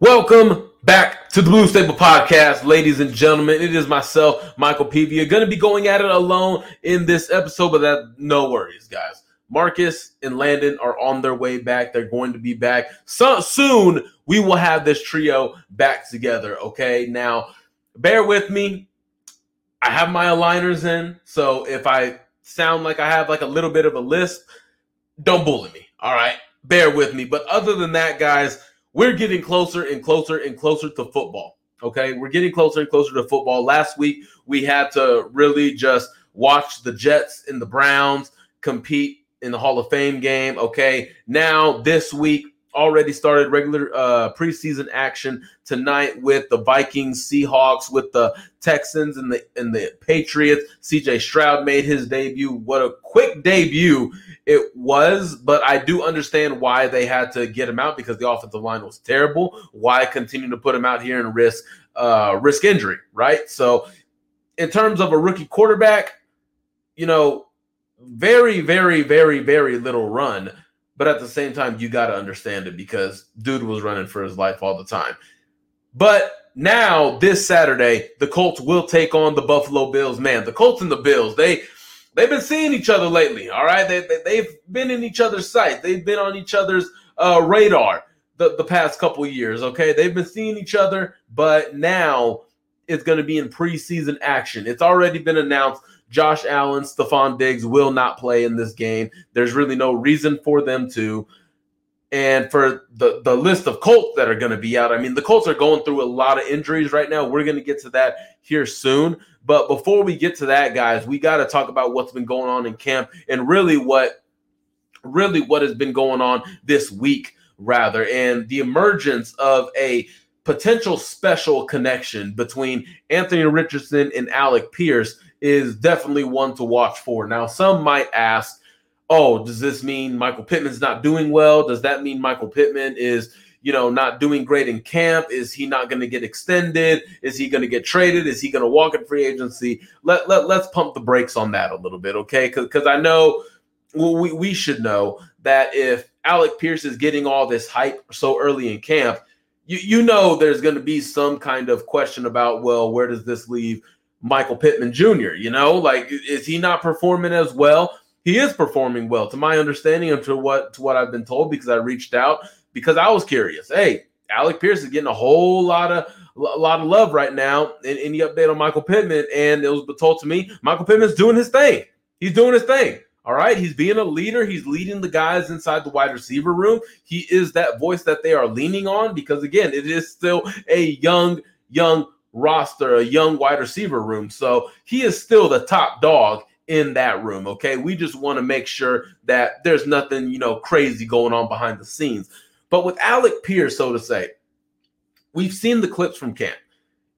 Welcome back to the Blue Stable Podcast, ladies and gentlemen. It is myself, Michael Pevia. Going to be going at it alone in this episode, but that no worries, guys. Marcus and Landon are on their way back. They're going to be back so soon. We will have this trio back together. Okay, now bear with me. I have my aligners in, so if I sound like I have like a little bit of a lisp, don't bully me. All right, bear with me. But other than that, guys we're getting closer and closer and closer to football. Okay, we're getting closer and closer to football. Last week we had to really just watch the Jets and the Browns compete in the Hall of Fame game. Okay, now this week already started regular uh, preseason action tonight with the Vikings, Seahawks, with the Texans and the and the Patriots. CJ Stroud made his debut. What a quick debut it was, but I do understand why they had to get him out because the offensive line was terrible. Why continue to put him out here and risk uh, risk injury, right? So, in terms of a rookie quarterback, you know, very, very, very, very little run but at the same time, you got to understand it because dude was running for his life all the time. But now this Saturday, the Colts will take on the Buffalo Bills. Man, the Colts and the Bills, they they've been seeing each other lately. All right, they, they have been in each other's sight. They've been on each other's uh, radar the the past couple years. Okay, they've been seeing each other, but now it's going to be in preseason action. It's already been announced Josh Allen, Stefon Diggs will not play in this game. There's really no reason for them to. And for the, the list of Colts that are going to be out, I mean, the Colts are going through a lot of injuries right now. We're going to get to that here soon. But before we get to that, guys, we got to talk about what's been going on in camp and really what really what has been going on this week, rather, and the emergence of a potential special connection between Anthony Richardson and Alec Pierce is definitely one to watch for. Now, some might ask, oh, does this mean Michael Pittman's not doing well? Does that mean Michael Pittman is, you know, not doing great in camp? Is he not going to get extended? Is he going to get traded? Is he going to walk in free agency? Let, let, let's pump the brakes on that a little bit, okay? Because I know well, we, we should know that if Alec Pierce is getting all this hype so early in camp, you, you know there's going to be some kind of question about, well, where does this leave Michael Pittman Jr. You know, like is he not performing as well? He is performing well, to my understanding, and to what to what I've been told because I reached out because I was curious. Hey, Alec Pierce is getting a whole lot of a lot of love right now. Any update on Michael Pittman, and it was told to me Michael Pittman's doing his thing. He's doing his thing. All right, he's being a leader. He's leading the guys inside the wide receiver room. He is that voice that they are leaning on because again, it is still a young, young roster, a young wide receiver room. So he is still the top dog in that room. Okay. We just want to make sure that there's nothing, you know, crazy going on behind the scenes. But with Alec Pierce, so to say, we've seen the clips from camp,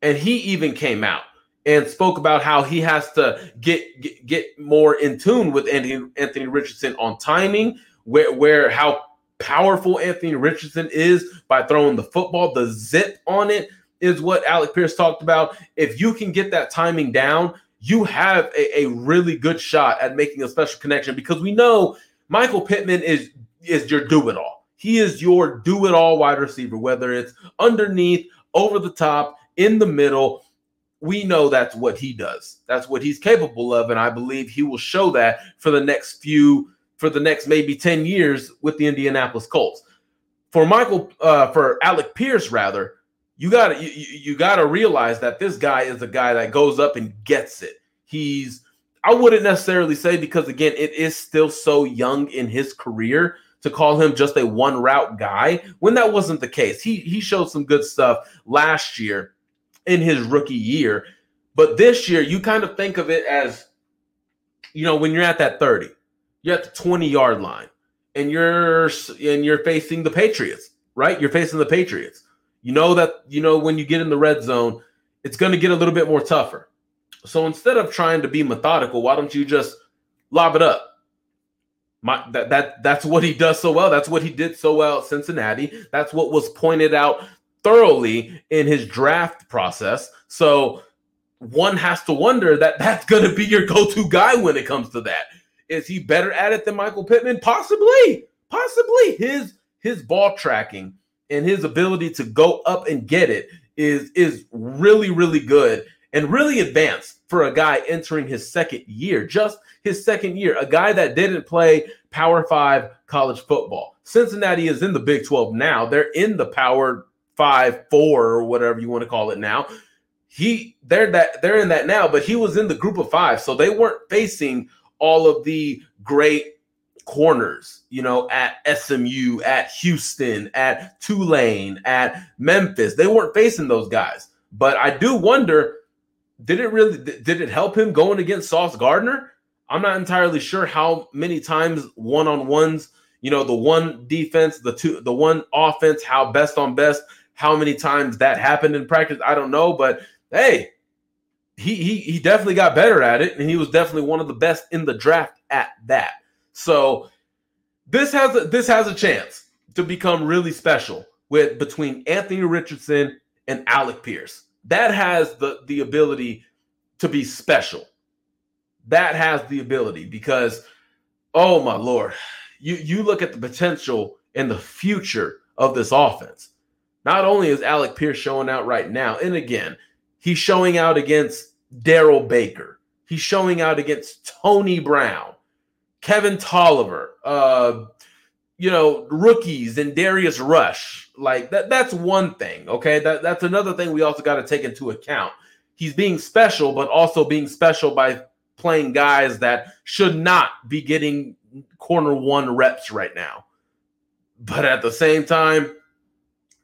and he even came out and spoke about how he has to get get, get more in tune with Anthony, Anthony Richardson on timing, where where how powerful Anthony Richardson is by throwing the football, the zip on it, is what Alec Pierce talked about. If you can get that timing down, you have a, a really good shot at making a special connection because we know Michael Pittman is is your do it all. He is your do it all wide receiver, whether it's underneath, over the top, in the middle. We know that's what he does. That's what he's capable of, and I believe he will show that for the next few, for the next maybe ten years with the Indianapolis Colts. For Michael, uh, for Alec Pierce, rather, you gotta you, you gotta realize that this guy is a guy that goes up and gets it. He's I wouldn't necessarily say because again, it is still so young in his career to call him just a one route guy when that wasn't the case. He he showed some good stuff last year in his rookie year, but this year you kind of think of it as you know when you're at that 30, you're at the 20 yard line and you're and you're facing the Patriots, right? You're facing the Patriots You know that you know when you get in the red zone, it's going to get a little bit more tougher. So instead of trying to be methodical, why don't you just lob it up? My, that that that's what he does so well. That's what he did so well at Cincinnati. That's what was pointed out thoroughly in his draft process. So one has to wonder that that's going to be your go-to guy when it comes to that. Is he better at it than Michael Pittman? Possibly. Possibly. His his ball tracking and his ability to go up and get it is is really really good and really advanced for a guy entering his second year, just his second year, a guy that didn't play Power 5 college football. Cincinnati is in the Big 12 now. They're in the Power 5 4 or whatever you want to call it now. He they're that they're in that now, but he was in the group of 5, so they weren't facing all of the great corners, you know, at SMU, at Houston, at Tulane, at Memphis. They weren't facing those guys. But I do wonder did it really did it help him going against Sauce Gardner? I'm not entirely sure how many times one on ones, you know, the one defense, the two, the one offense, how best on best, how many times that happened in practice. I don't know, but hey, he he he definitely got better at it, and he was definitely one of the best in the draft at that. So this has a, this has a chance to become really special with between Anthony Richardson and Alec Pierce that has the the ability to be special. That has the ability because, oh my lord, you you look at the potential and the future of this offense. Not only is Alec Pierce showing out right now, and again, he's showing out against Darrell Baker. He's showing out against Tony Brown, Kevin Tolliver, uh, you know, rookies and Darius Rush. Like that that's one thing, okay? That that's another thing we also got to take into account. He's being special, but also being special by playing guys that should not be getting corner one reps right now. But at the same time,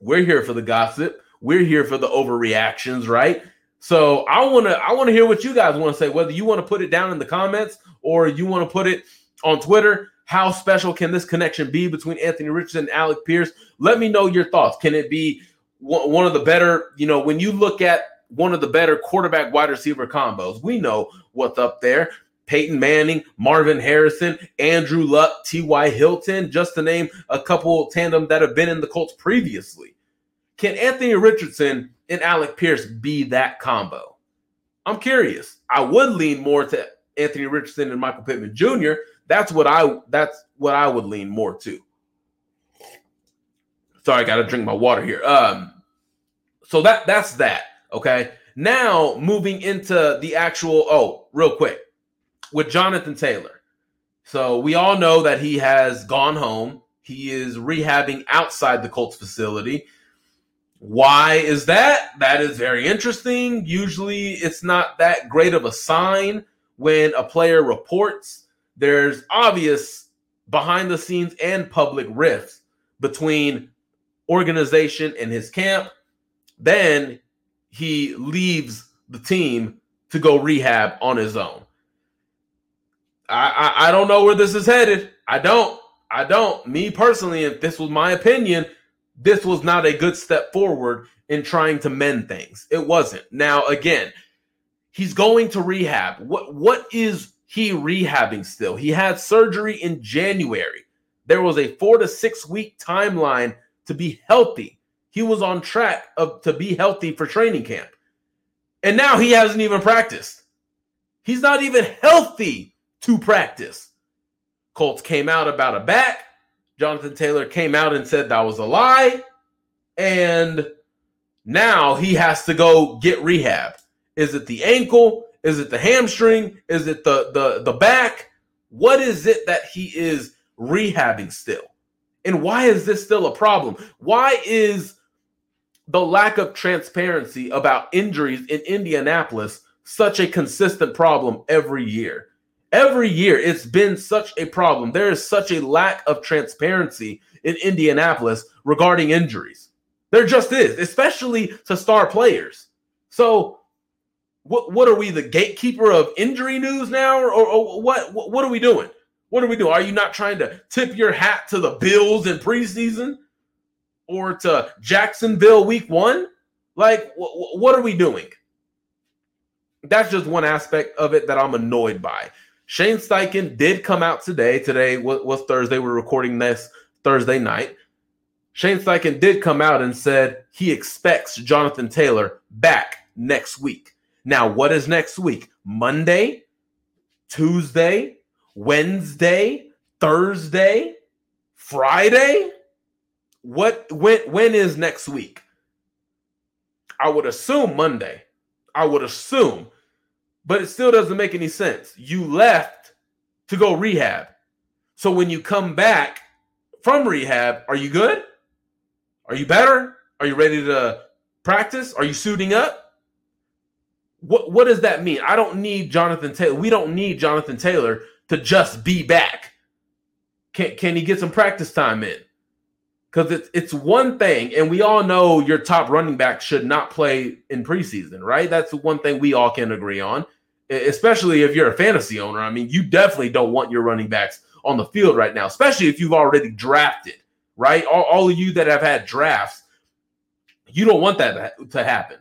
we're here for the gossip. We're here for the overreactions, right? So I want to I want to hear what you guys want to say whether you want to put it down in the comments or you want to put it on Twitter. How special can this connection be between Anthony Richardson and Alec Pierce? Let me know your thoughts. Can it be one of the better, you know, when you look at one of the better quarterback wide receiver combos, we know what's up there. Peyton Manning, Marvin Harrison, Andrew Luck, T.Y. Hilton, just to name a couple tandem that have been in the Colts previously. Can Anthony Richardson and Alec Pierce be that combo? I'm curious. I would lean more to Anthony Richardson and Michael Pittman Jr. That's what I that's what I would lean more to. Sorry, I got to drink my water here. Um, so that that's that. Okay. Now moving into the actual. Oh, real quick with Jonathan Taylor. So we all know that he has gone home. He is rehabbing outside the Colts facility. Why is that? That is very interesting. Usually it's not that great of a sign when a player reports there's obvious behind the scenes and public rifts between organization and his camp. Then he leaves the team to go rehab on his own. I, I, I don't know where this is headed. I don't. I don't. Me personally, if this was my opinion, this was not a good step forward in trying to mend things. It wasn't. Now, again, he's going to rehab. What what is he rehabbing still. He had surgery in January. There was a four to six week timeline to be healthy. He was on track of to be healthy for training camp. And now he hasn't even practiced. He's not even healthy to practice. Colts came out about a back. Jonathan Taylor came out and said that was a lie. And now he has to go get rehab. Is it the ankle? Is it the hamstring? Is it the the the back? What is it that he is rehabbing still? And why is this still a problem? Why is the lack of transparency about injuries in Indianapolis such a consistent problem every year? Every year it's been such a problem. There is such a lack of transparency in Indianapolis regarding injuries. There just is, especially to star players. So what what are we the gatekeeper of injury news now or, or, what what are we doing what are we doing are you not trying to tip your hat to the bills in preseason or to Jacksonville week one? Like, wh- what are we doing? That's just one aspect of it that I'm annoyed by. Shane Steichen did come out today. Today was, was Thursday. We're recording this Thursday night. Shane Steichen did come out and said he expects Jonathan Taylor back next week. Now, what is next week? Monday, Tuesday, Wednesday, Thursday, Friday? What when when is next week? I would assume Monday. I would assume. But it still doesn't make any sense. You left to go rehab. So when you come back from rehab, are you good? Are you better? Are you ready to practice? Are you suiting up? What what does that mean? I don't need Jonathan Taylor. We don't need Jonathan Taylor to just be back. Can can he get some practice time in? Because it's it's one thing, and we all know your top running back should not play in preseason, right? That's the one thing we all can agree on. Especially if you're a fantasy owner. I mean, you definitely don't want your running backs on the field right now, especially if you've already drafted right? All, all of you that have had drafts, you don't want that to happen.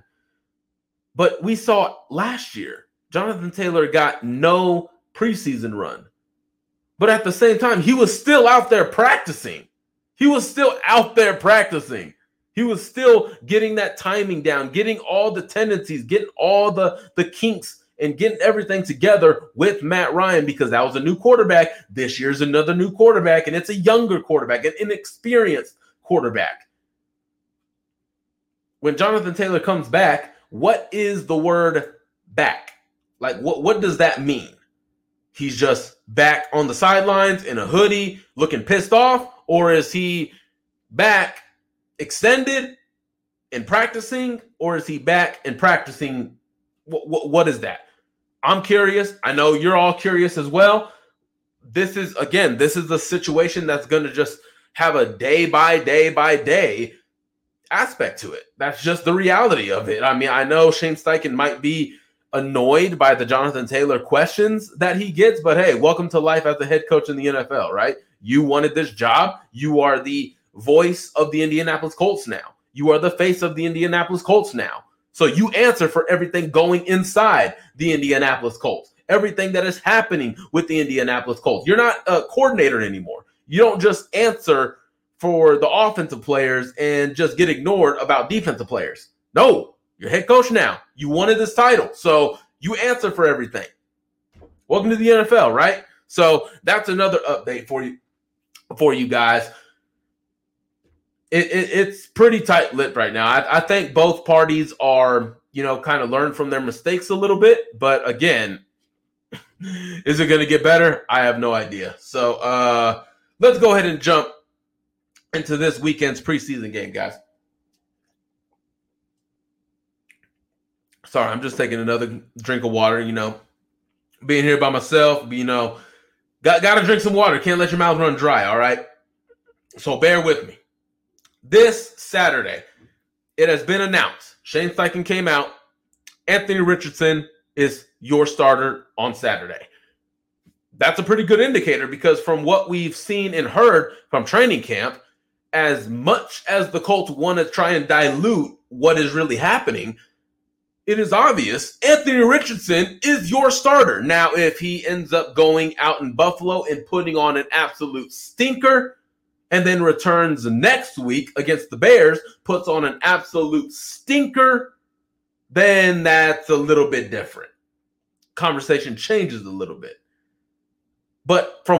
But we saw last year, Jonathan Taylor got no preseason run. But at the same time, he was still out there practicing. He was still out there practicing. He was still getting that timing down, getting all the tendencies, getting all the, the kinks and getting everything together with Matt Ryan because that was a new quarterback. This year's another new quarterback, and it's a younger quarterback, an inexperienced quarterback. When Jonathan Taylor comes back, what is the word back? Like, what, what does that mean? He's just back on the sidelines in a hoodie looking pissed off, or is he back extended and practicing, or is he back and practicing? What, what is that? I'm curious. I know you're all curious as well. This is again, this is a situation that's going to just have a day by day by day aspect to it. That's just the reality of it. I mean, I know Shane Steichen might be annoyed by the Jonathan Taylor questions that he gets, but hey, welcome to life as a head coach in the NFL, right? You wanted this job. You are the voice of the Indianapolis Colts now. You are the face of the Indianapolis Colts now. So you answer for everything going inside the Indianapolis Colts, everything that is happening with the Indianapolis Colts. You're not a coordinator anymore. You don't just answer for the offensive players and just get ignored about defensive players. No, you're head coach now. You wanted this title. So you answer for everything. Welcome to the NFL, right? So that's another update for you for you guys it, it, it's pretty tight lipped right now. I, I think both parties are, you know, kind of learn from their mistakes a little bit. But again, is it going to get better? I have no idea. So uh, let's go ahead and jump into this weekend's preseason game, guys. Sorry, I'm just taking another drink of water. You know, being here by myself, you know, got got to drink some water. Can't let your mouth run dry. All right. So bear with me this Saturday, it has been announced. Shane Steichen came out. Anthony Richardson is your starter on Saturday. That's a pretty good indicator because from what we've seen and heard from training camp, as much as the Colts want to try and dilute what is really happening, it is obvious Anthony Richardson is your starter. Now, if he ends up going out in Buffalo and putting on an absolute stinker, and then returns next week against the Bears, puts on an absolute stinker, then that's a little bit different. Conversation changes a little bit. But from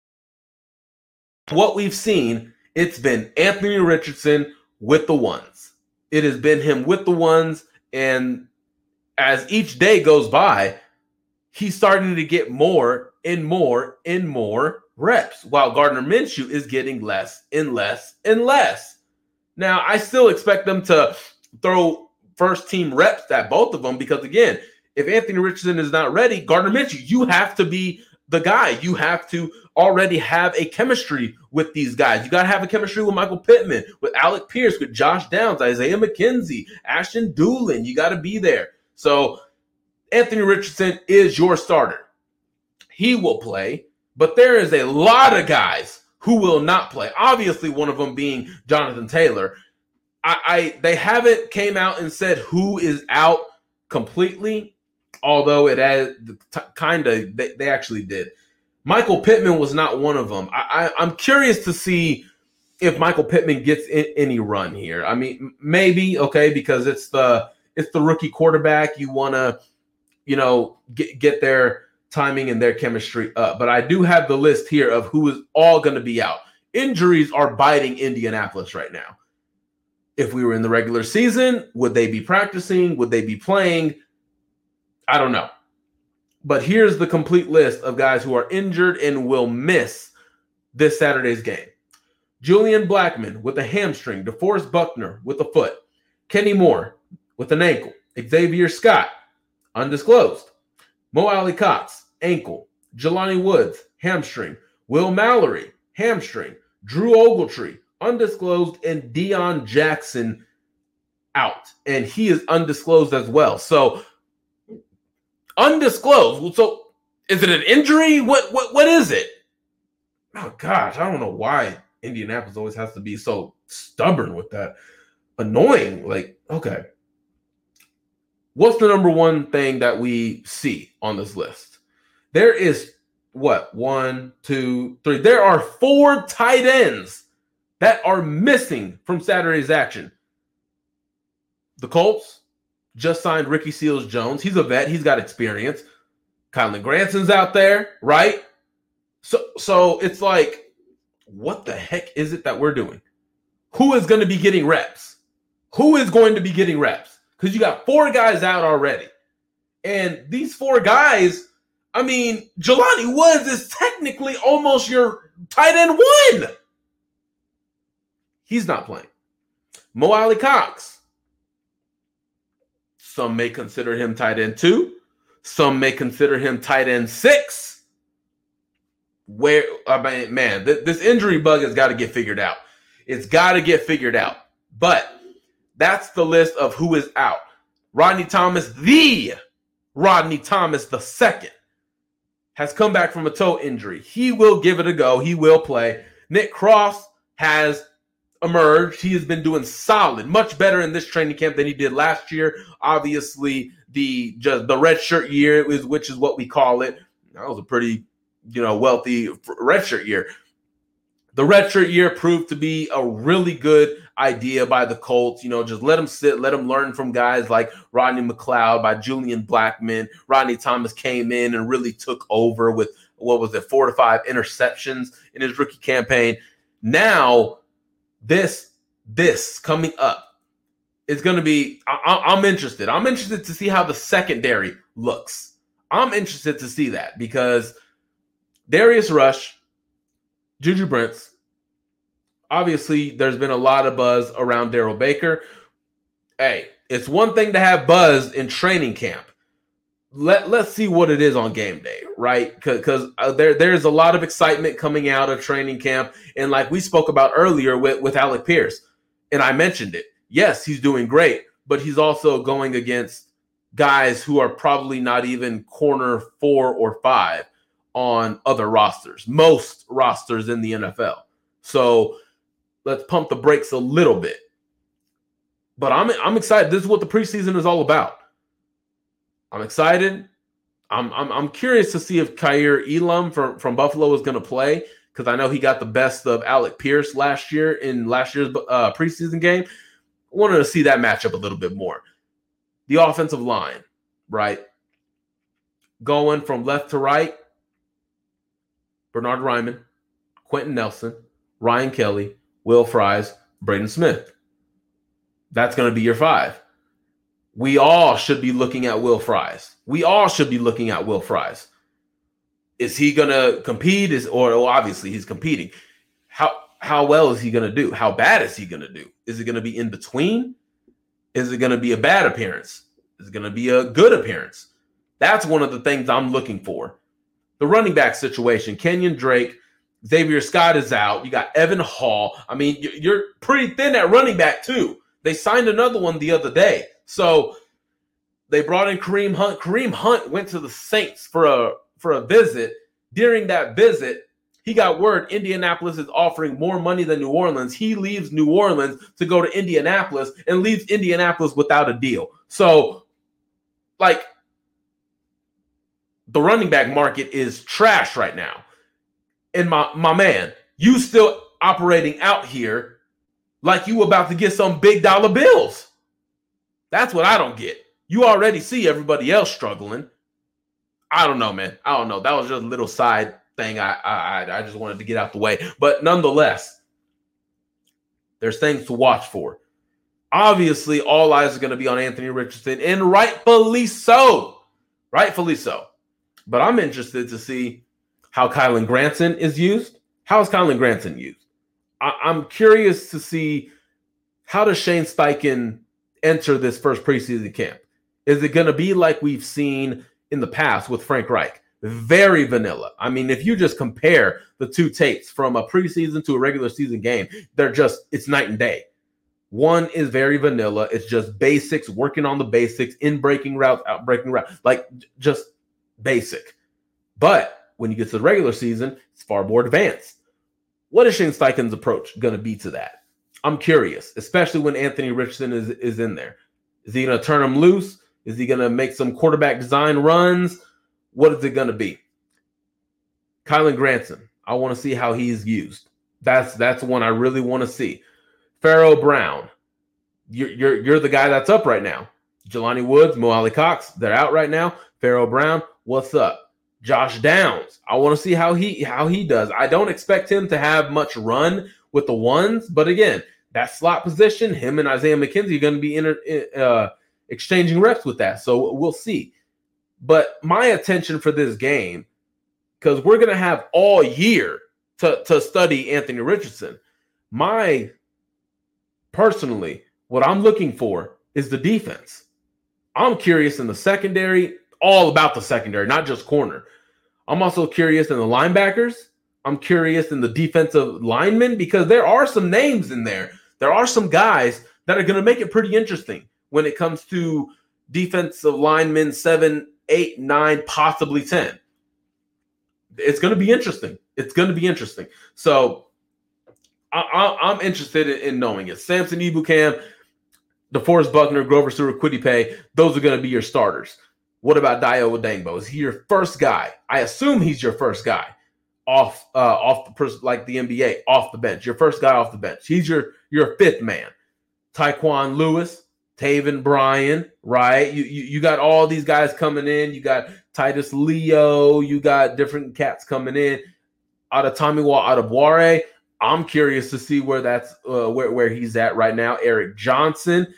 What we've seen, it's been Anthony Richardson with the ones. It has been him with the ones. And as each day goes by, he's starting to get more and more and more reps, while Gardner Minshew is getting less and less and less. Now, I still expect them to throw first team reps at both of them because again, if Anthony Richardson is not ready, Gardner Minshew, you have to be the guy. You have to already have a chemistry with these guys. You got to have a chemistry with Michael Pittman, with Alec Pierce, with Josh Downs, Isaiah McKenzie, Ashton Dulin. You got to be there. So Anthony Richardson is your starter. He will play, but there is a lot of guys who will not play. Obviously, one of them being Jonathan Taylor. I, I they haven't came out and said who is out completely, although it has t- kind of they, they actually did. Michael Pittman was not one of them. I, I, am curious to see if Michael Pittman gets in, any run here. I mean, maybe okay because it's the it's the rookie quarterback. You want to, you know, get get their timing and their chemistry up. But I do have the list here of who is all going to be out. Injuries are biting Indianapolis right now. If we were in the regular season, would they be practicing? Would they be playing? I don't know. But here's the complete list of guys who are injured and will miss this Saturday's game. Julian Blackmon with a hamstring, DeForest Buckner with a foot, Kenny Moore with an ankle, Xavier Scott, undisclosed, Mo Alie-Cox, ankle, Jelani Woods, hamstring, Will Mallory, hamstring, Drew Ogletree, undisclosed, and Deon Jackson out. And he is undisclosed as well. So undisclosed. So is it an injury? What what what is it? Oh gosh, I don't know why Indianapolis always has to be so stubborn with that. Annoying. Like, okay. What's the number one thing that we see on this list? There is what one, two, three. There are four tight ends that are missing from Saturday's action. The Colts, just signed Ricky Seals Jones. He's a vet. He's got experience. Kylen Granson's out there, right? So so it's like, what the heck is it that we're doing? Who is going to be getting reps? Who is going to be getting reps? Because you got four guys out already. And these four guys, I mean, Jelani Woods is technically almost your tight end one. He's not playing. Mo Alie-Cox, some may consider him tight end two. Some may consider him tight end six. Where I mean, man, th- this injury bug has got to get figured out. It's got to get figured out. But that's the list of who is out. Rodney Thomas, the Rodney Thomas the second, has come back from a toe injury. He will give it a go. He will play. Nick Cross has emerged. He has been doing solid, much better in this training camp than he did last year. Obviously, the just the red shirt year is which is what we call it. That was a pretty, you know, wealthy red shirt year. The red shirt year proved to be a really good idea by the Colts. You know, just let them sit, let them learn from guys like Rodney McLeod, by Julian Blackmon. Rodney Thomas came in and really took over with what was it, four to five interceptions in his rookie campaign. Now this this coming up is going to be I, i'm interested. I'm interested to see how the secondary looks. I'm interested to see that because darius rush juju brents obviously there's been a lot of buzz around darrell baker. Hey it's one thing to have buzz in training camp let let's see what it is on game day, right? Because uh, there there's a lot of excitement coming out of training camp, and like we spoke about earlier with with Alec Pierce, and I mentioned it. Yes, he's doing great, but he's also going against guys who are probably not even corner four or five on other rosters, most rosters in the NFL. So let's pump the brakes a little bit. But I'm I'm excited. This is what the preseason is all about I'm excited. I'm, I'm, I'm curious to see if Kaiir Elam from, from Buffalo is going to play because I know he got the best of Alec Pierce last year in last year's uh, preseason game. Wanted to see that matchup a little bit more. The offensive line, right? Going from left to right, Bernard Raimann, Quenton Nelson, Ryan Kelly, Will Fries, Braden Smith. That's going to be your five we all should be looking at Will Fries. We all should be looking at Will Fries. Is he gonna compete? Is or well, obviously he's competing. How how well is he gonna do? How bad is he gonna do? Is it gonna be in between? Is it going to be a bad appearance? Is it going to be a good appearance? That's one of the things I'm looking for. The running back situation, Kenyon Drake, Xavier Scott is out. You got Evan Hull. I mean, you're pretty thin at running back, too. They signed another one the other day. So they brought in Kareem Hunt. Kareem Hunt went to the Saints for a for a visit. During that visit, he got word Indianapolis is offering more money than New Orleans. He leaves New Orleans to go to Indianapolis and leaves Indianapolis without a deal. So, like, the running back market is trash right now. And my my man, you still operating out here like you about to get some big dollar bills. That's what I don't get. You already see everybody else struggling. I don't know, man. I don't know. That was just a little side thing. I I I just wanted to get out the way, but nonetheless, there's things to watch for. Obviously, all eyes are going to be on Anthony Richardson, and rightfully so. Rightfully so. But I'm interested to see how Kylen Granson is used. How is Kylen Granson used? I, am curious to see how does Shane Steichen enter this first preseason camp. Is it going to be like we've seen in the past with Frank Reich? Very vanilla. I mean, if you just compare the two tapes from a preseason to a regular season game, they're just, it's night and day. One is very vanilla. It's just basics, working on the basics, in breaking routes, out breaking routes, like just basic. But when you get to the regular season, it's far more advanced. What is Shane Steichen's approach going to be to that? I'm curious, especially when Anthony Richardson is, is in there. Is he going to turn him loose? Is he going to make some quarterback design runs? What is it going to be? Kylen Granson. I want to see how he's used. That's that's one I really want to see. Pharaoh Brown. You're, you're you're the guy that's up right now. Jelani Woods, Mo Alie-Cox, they're out right now. Pharaoh Brown, what's up? Josh Downs. I want to see how he how he does. I don't expect him to have much run with the ones, but again, that slot position, him and Isaiah McKenzie are going to be inter, uh, exchanging reps with that. So we'll see. But my attention for this game, because we're going to have all year to, to study Anthony Richardson. My personally, what I'm looking for is the defense. I'm curious in the secondary, all about the secondary, not just corner. I'm also curious in the linebackers. I'm curious in the defensive linemen because there are some names in there. There are some guys that are going to make it pretty interesting when it comes to defensive linemen seven, eight, nine, possibly 10. It's going to be interesting. It's going to be interesting. So I, am interested in, in, knowing it. Samson Ebukam, DeForest Buckner, Grover Stewart, Paye, those are going to be your starters. What about Dayo Odeyingbo? Is he your first guy? I assume he's your first guy off uh, off the like the NBA off the bench. Your first guy off the bench. He's your your fifth man. Tyquan Lewis, Taven Bryan, right? You, you you got all these guys coming in. You got Titus Leo. You got different cats coming in. Out of Tomiwa, out of Ware. I'm curious to see where that's uh, where where he's at right now. Eric Johnson.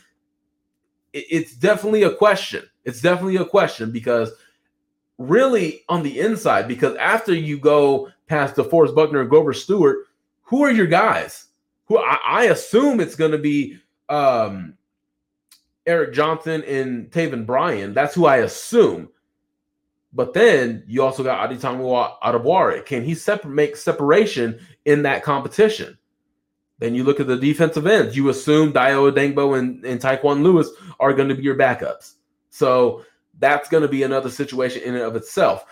It, it's definitely a question. It's definitely a question because really on the inside, because after you go past DeForest Buckner and Grover Stewart, who are your guys? Who I, I assume it's going to be um, Eric Johnson and Taven Bryan. That's who I assume. But then you also got Adetomiwa Adebawore. Can he separ- make separation in that competition? Then you look at the defensive ends. You assume Dayo Odeyingbo and, and Tyquan Lewis are going to be your backups. So that's going to be another situation in and of itself.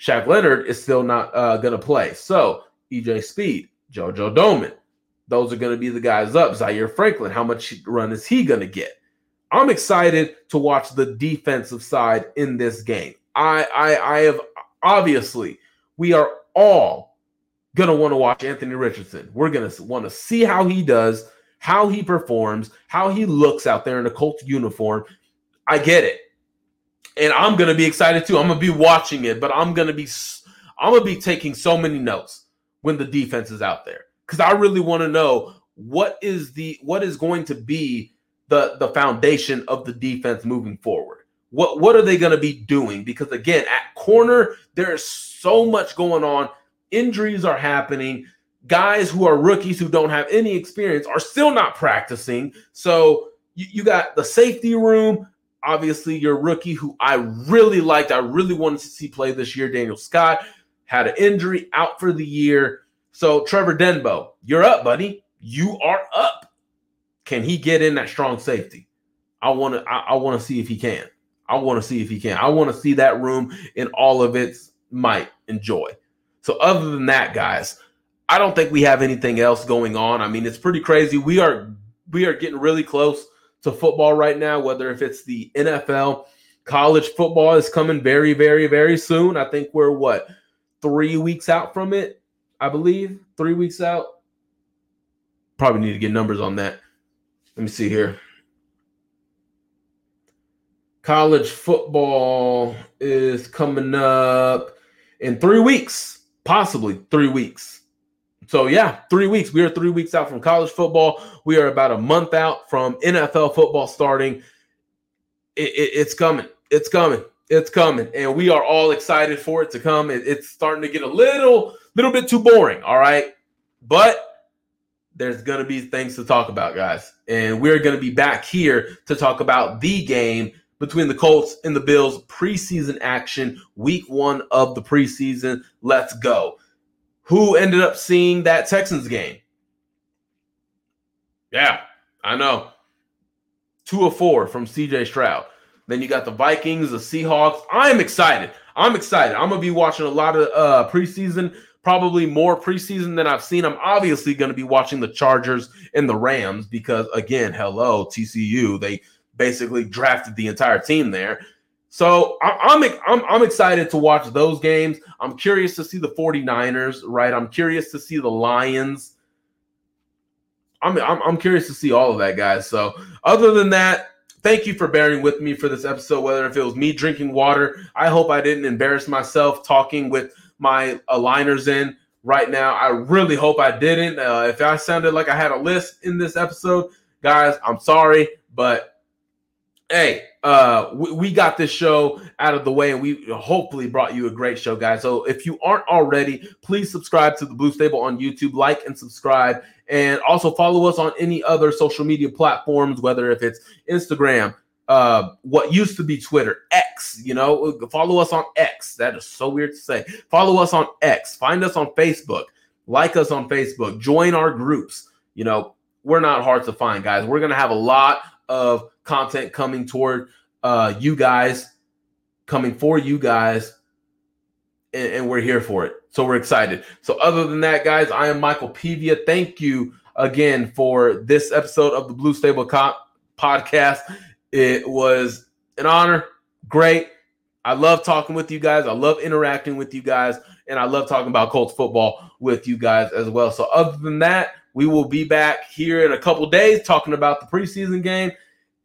Shaq Leonard is still not uh, going to play. So EJ Speed, JoJo Domann, those are going to be the guys up. Zaire Franklin, how much run is he going to get? I'm excited to watch the defensive side in this game. I, I, I have obviously we are all gonna want to watch Anthony Richardson. We're gonna want to see how he does, how he performs, how he looks out there in a Colts uniform. I get it and I'm gonna be excited too. I'm gonna be watching it, but I'm gonna be I'm gonna be taking so many notes when the defense is out there because I really want to know what is the what is going to be the the foundation of the defense moving forward. What what are they going to be doing? Because again, at corner there is so much going on. Injuries are happening. Guys who are rookies who don't have any experience are still not practicing. So you, you got the safety room. Obviously, your rookie who I really liked, I really wanted to see play this year, Daniel Scott, had an injury out for the year. So, Trevor Denbow, you're up, buddy. You are up. Can he get in that strong safety? I want to. I, I want to see if he can. I want to see if he can. I want to see that room in all of its might and joy. So, other than that, guys, I don't think we have anything else going on. I mean, it's pretty crazy. We are we are getting really close to football right now. Whether if it's the NFL, college football is coming very, very, very soon. I think we're what three weeks out from it. I believe three weeks out. Probably need to get numbers on that. Let me see here. College football is coming up in three weeks, possibly three weeks. So, yeah, three weeks. We are three weeks out from college football. We are about a month out from NFL football starting. It, it, it's coming. It's coming. It's coming. And we are all excited for it to come. It, it's starting to get a little, little bit too boring. All right. But there's going to be things to talk about, guys. And we're going to be back here to talk about the game between the Colts and the Bills, preseason action, week one of the preseason. Let's go. Who ended up seeing that Texans game? Yeah, I know. Two of four from CJ Stroud. Then you got the Vikings, the Seahawks. I'm excited. I'm excited. I'm gonna be watching a lot of uh, preseason, probably more preseason than I've seen. I'm obviously gonna be watching the Chargers and the Rams because, again, hello TCU. They basically drafted the entire team there. So I'm, I'm I'm excited to watch those games. I'm curious to see the 49ers, right? I'm curious to see the Lions. I'm, I'm, I'm curious to see all of that, guys. So other than that, thank you for bearing with me for this episode. Whether if it was me drinking water, I hope I didn't embarrass myself talking with my aligners in right now. I really hope I didn't. Uh, if I sounded like I had a list in this episode, guys, I'm sorry, but hey, uh, we, we, got this show out of the way and we hopefully brought you a great show, guys. So if you aren't already, please subscribe to the Blue Stable on YouTube, like and subscribe, and also follow us on any other social media platforms, whether if it's Instagram, uh, what used to be Twitter, X, you know, follow us on X. That is so weird to say. Follow us on X, find us on Facebook, like us on Facebook, join our groups. You know, we're not hard to find, guys. We're to have a lot of content coming toward uh, you guys, coming for you guys, and, and, we're here for it. So we're excited. So other than that, guys, I am Michael Pevia. Thank you again for this episode of the Blue Stable Co- podcast. It was an honor. Great. I love talking with you guys. I love interacting with you guys. And I love talking about Colts football with you guys as well. So, other than that, we will be back here in a couple days talking about the preseason game.